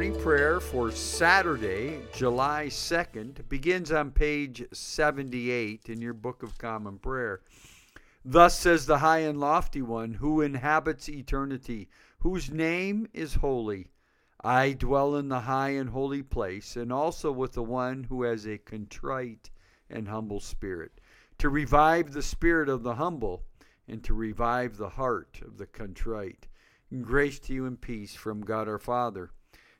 morning. Prayer for Saturday, July 2nd, begins on page 78 in your Book of Common Prayer. Thus says the high and lofty one who inhabits eternity, whose name is holy. I dwell in the high and holy place, and also with the one who has a contrite and humble spirit, to revive the spirit of the humble, and to revive the heart of the contrite. Grace to you and peace from God our Father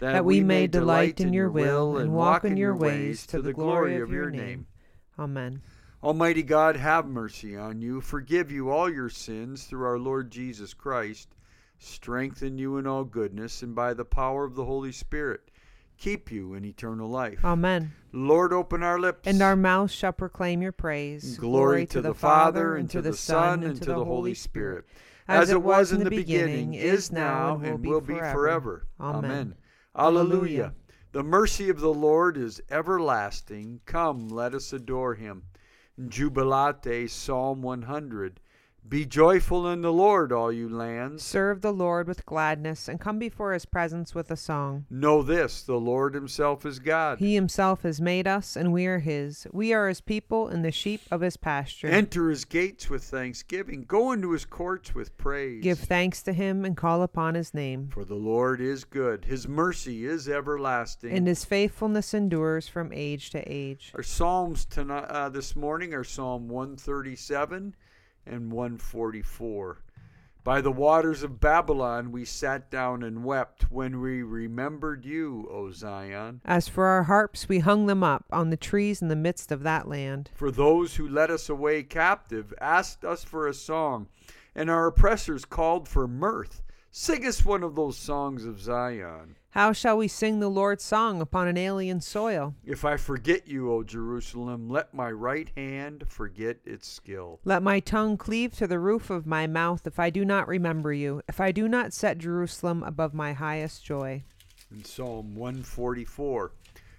that we may delight in your will and walk in your ways to the glory of your name. Amen. Almighty God, have mercy on you, forgive you all your sins through our Lord Jesus Christ, strengthen you in all goodness, and by the power of the Holy Spirit, keep you in eternal life. Amen. Lord, open our lips. And our mouths shall proclaim your praise. Glory to the Father, and to the Son, and to the Holy Spirit, as it was in the beginning, is now, and will be forever. Amen. Alleluia. The mercy of the Lord is everlasting. Come, let us adore him. Jubilate, Psalm 100. Be joyful in the Lord, all you lands. Serve the Lord with gladness, and come before his presence with a song. Know this the Lord himself is God. He himself has made us, and we are his. We are his people and the sheep of his pasture. Enter his gates with thanksgiving, go into his courts with praise. Give thanks to him and call upon his name. For the Lord is good, his mercy is everlasting. And his faithfulness endures from age to age. Our Psalms tonight, uh, this morning are Psalm 137 and 144. By the waters of Babylon we sat down and wept when we remembered you, O Zion. As for our harps, we hung them up on the trees in the midst of that land. For those who led us away captive asked us for a song, and our oppressors called for mirth. Sing us one of those songs of Zion. How shall we sing the Lord's song upon an alien soil? If I forget you, O Jerusalem, let my right hand forget its skill. Let my tongue cleave to the roof of my mouth if I do not remember you, if I do not set Jerusalem above my highest joy. In Psalm 144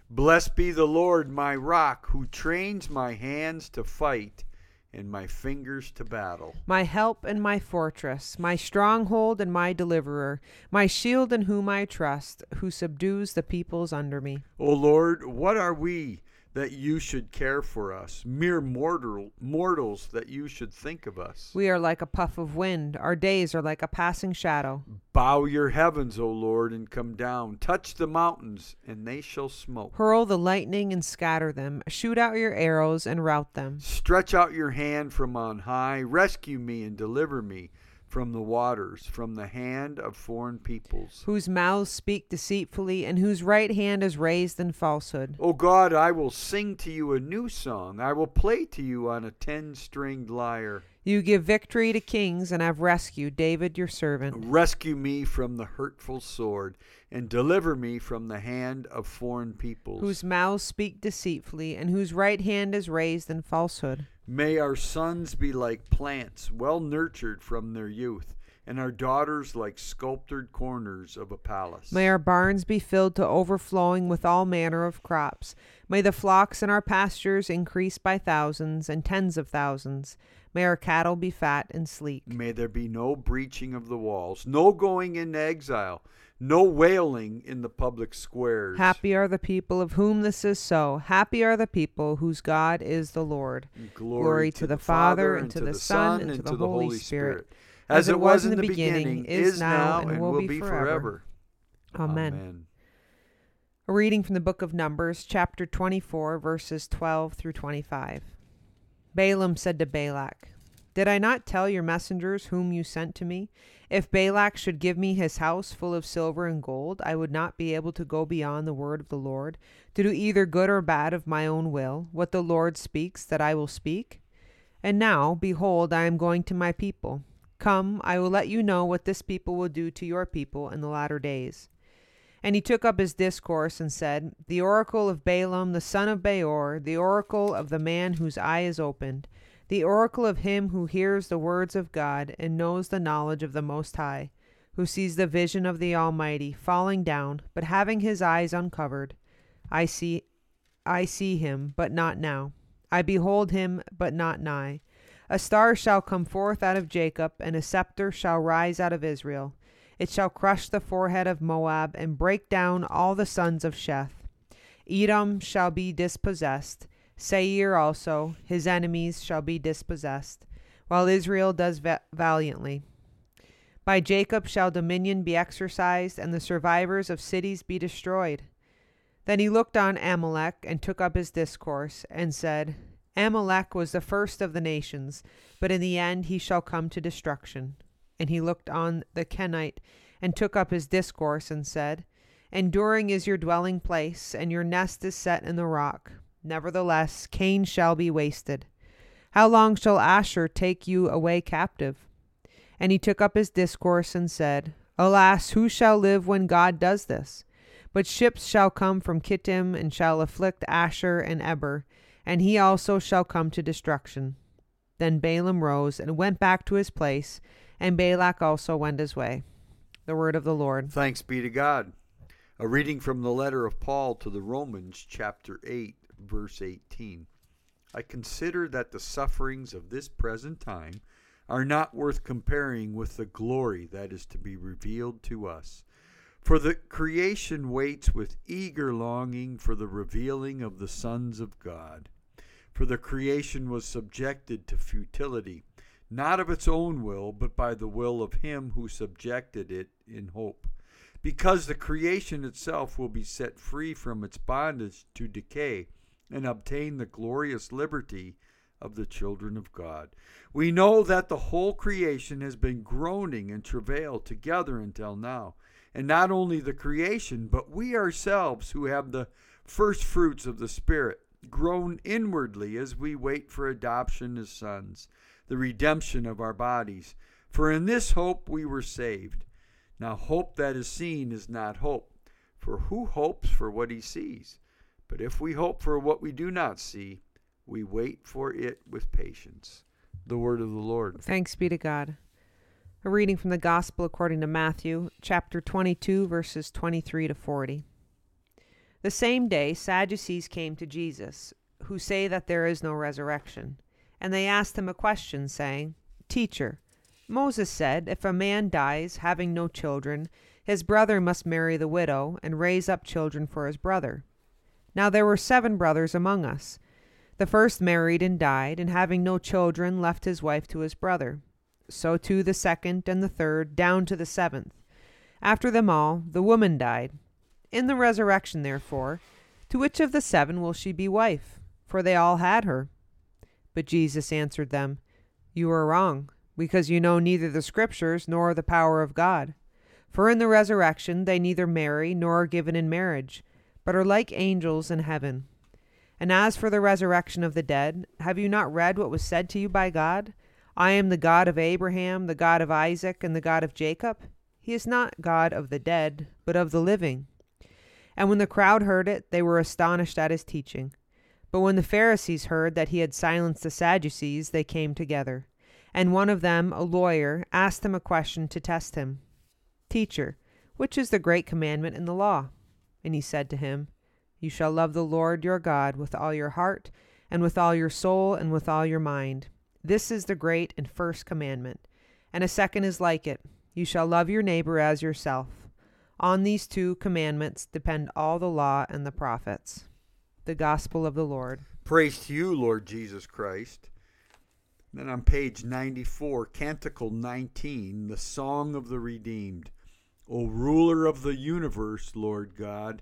Blessed be the Lord, my rock, who trains my hands to fight and my fingers to battle. My help and my fortress, my stronghold and my deliverer, my shield in whom I trust, who subdues the peoples under me. O Lord, what are we that you should care for us, mere mortal, mortals that you should think of us? We are like a puff of wind, our days are like a passing shadow. Bow your heavens, O Lord, and come down. Touch the mountains, and they shall smoke. Hurl the lightning and scatter them. Shoot out your arrows and rout them. Stretch out your hand from on high. Rescue me and deliver me from the waters, from the hand of foreign peoples. Whose mouths speak deceitfully, and whose right hand is raised in falsehood. O God, I will sing to you a new song. I will play to you on a ten stringed lyre. You give victory to kings and have rescued David your servant. Rescue me from the hurtful sword, and deliver me from the hand of foreign peoples. Whose mouths speak deceitfully, and whose right hand is raised in falsehood. May our sons be like plants, well nurtured from their youth, and our daughters like sculptured corners of a palace. May our barns be filled to overflowing with all manner of crops. May the flocks in our pastures increase by thousands and tens of thousands. May our cattle be fat and sleek. May there be no breaching of the walls, no going into exile, no wailing in the public squares. Happy are the people of whom this is so. Happy are the people whose God is the Lord. Glory, Glory to the Father, and to the Son, and to the Holy Spirit, as it was in the beginning, is now, and will be forever. Amen. A reading from the book of Numbers, chapter 24, verses 12 through 25. Balaam said to Balak, Did I not tell your messengers whom you sent to me? If Balak should give me his house full of silver and gold, I would not be able to go beyond the word of the Lord, to do either good or bad of my own will, what the Lord speaks that I will speak? And now, behold, I am going to my people. Come, I will let you know what this people will do to your people in the latter days. And he took up his discourse and said, The oracle of Balaam the son of Beor, the oracle of the man whose eye is opened, the oracle of him who hears the words of God and knows the knowledge of the Most High, who sees the vision of the Almighty falling down, but having his eyes uncovered. I see I see him, but not now. I behold him, but not nigh. A star shall come forth out of Jacob, and a scepter shall rise out of Israel. It shall crush the forehead of Moab, and break down all the sons of Sheth. Edom shall be dispossessed, Seir also, his enemies, shall be dispossessed, while Israel does va- valiantly. By Jacob shall dominion be exercised, and the survivors of cities be destroyed. Then he looked on Amalek, and took up his discourse, and said, Amalek was the first of the nations, but in the end he shall come to destruction. And he looked on the Kenite, and took up his discourse, and said, Enduring is your dwelling place, and your nest is set in the rock. Nevertheless, Cain shall be wasted. How long shall Asshur take you away captive? And he took up his discourse, and said, Alas, who shall live when God does this? But ships shall come from Kittim, and shall afflict Asshur and Eber, and he also shall come to destruction. Then Balaam rose and went back to his place, and Balak also went his way. The word of the Lord. Thanks be to God. A reading from the letter of Paul to the Romans, chapter 8, verse 18. I consider that the sufferings of this present time are not worth comparing with the glory that is to be revealed to us. For the creation waits with eager longing for the revealing of the sons of God. For the creation was subjected to futility not of its own will, but by the will of him who subjected it in hope. Because the creation itself will be set free from its bondage to decay and obtain the glorious liberty of the children of God. We know that the whole creation has been groaning and travail together until now. And not only the creation, but we ourselves who have the first fruits of the Spirit groan inwardly as we wait for adoption as sons the redemption of our bodies. For in this hope we were saved. Now, hope that is seen is not hope, for who hopes for what he sees? But if we hope for what we do not see, we wait for it with patience. The word of the Lord. Thanks be to God. A reading from the Gospel according to Matthew, chapter 22, verses 23 to 40. The same day, Sadducees came to Jesus, who say that there is no resurrection. And they asked him a question, saying, Teacher, Moses said, If a man dies, having no children, his brother must marry the widow, and raise up children for his brother. Now there were seven brothers among us. The first married and died, and having no children, left his wife to his brother. So too the second and the third, down to the seventh. After them all, the woman died. In the resurrection, therefore, to which of the seven will she be wife? For they all had her. But Jesus answered them, You are wrong, because you know neither the Scriptures nor the power of God. For in the resurrection they neither marry nor are given in marriage, but are like angels in heaven. And as for the resurrection of the dead, have you not read what was said to you by God? I am the God of Abraham, the God of Isaac, and the God of Jacob. He is not God of the dead, but of the living. And when the crowd heard it, they were astonished at his teaching. But when the Pharisees heard that he had silenced the Sadducees, they came together. And one of them, a lawyer, asked him a question to test him Teacher, which is the great commandment in the law? And he said to him, You shall love the Lord your God with all your heart, and with all your soul, and with all your mind. This is the great and first commandment. And a second is like it You shall love your neighbor as yourself. On these two commandments depend all the law and the prophets the gospel of the Lord. Praise to you, Lord Jesus Christ. Then on page 94, Canticle 19, the Song of the Redeemed. O ruler of the universe, Lord God,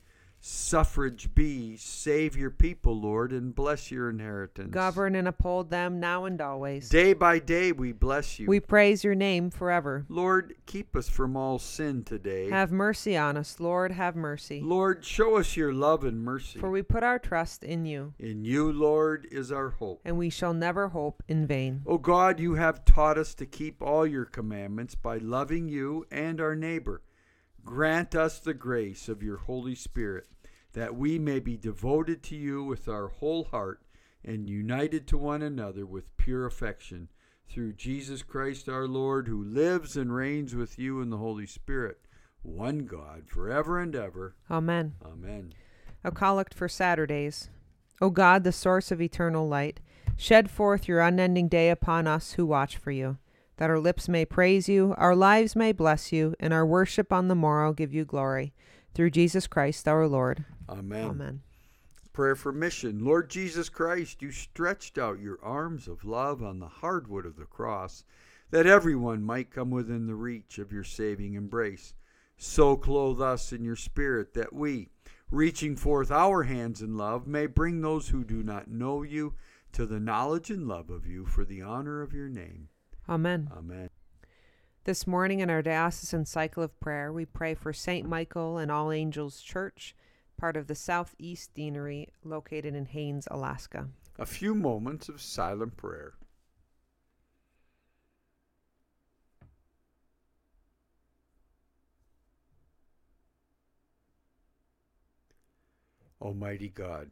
Suffrage B, save your people, Lord, and bless your inheritance. Govern and uphold them now and always. Day by day we bless you. We praise your name forever. Lord, keep us from all sin today. Have mercy on us, Lord, have mercy. Lord, show us your love and mercy. For we put our trust in you. In you, Lord, is our hope. And we shall never hope in vain. O God, you have taught us to keep all your commandments by loving you and our neighbor. Grant us the grace of your Holy Spirit, that we may be devoted to you with our whole heart and united to one another with pure affection. Through Jesus Christ our Lord, who lives and reigns with you in the Holy Spirit, one God, forever and ever. Amen. Amen. A collect for Saturdays. O God, the source of eternal light, shed forth your unending day upon us who watch for you that our lips may praise you, our lives may bless you, and our worship on the morrow give you glory. Through Jesus Christ our Lord. Amen. Amen. Prayer for mission. Lord Jesus Christ, you stretched out your arms of love on the hardwood of the cross, that everyone might come within the reach of your saving embrace. So clothe us in your spirit that we, reaching forth our hands in love, may bring those who do not know you to the knowledge and love of you for the honor of your name. Amen. Amen. This morning in our diocesan cycle of prayer, we pray for St. Michael and All Angels Church, part of the Southeast Deanery located in Haines, Alaska. A few moments of silent prayer. Almighty God,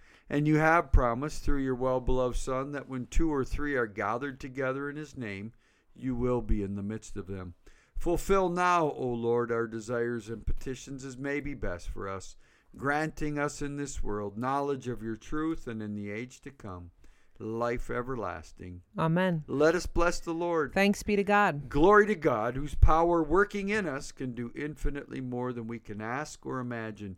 And you have promised through your well beloved Son that when two or three are gathered together in his name, you will be in the midst of them. Fulfill now, O Lord, our desires and petitions as may be best for us, granting us in this world knowledge of your truth and in the age to come life everlasting. Amen. Let us bless the Lord. Thanks be to God. Glory to God, whose power working in us can do infinitely more than we can ask or imagine.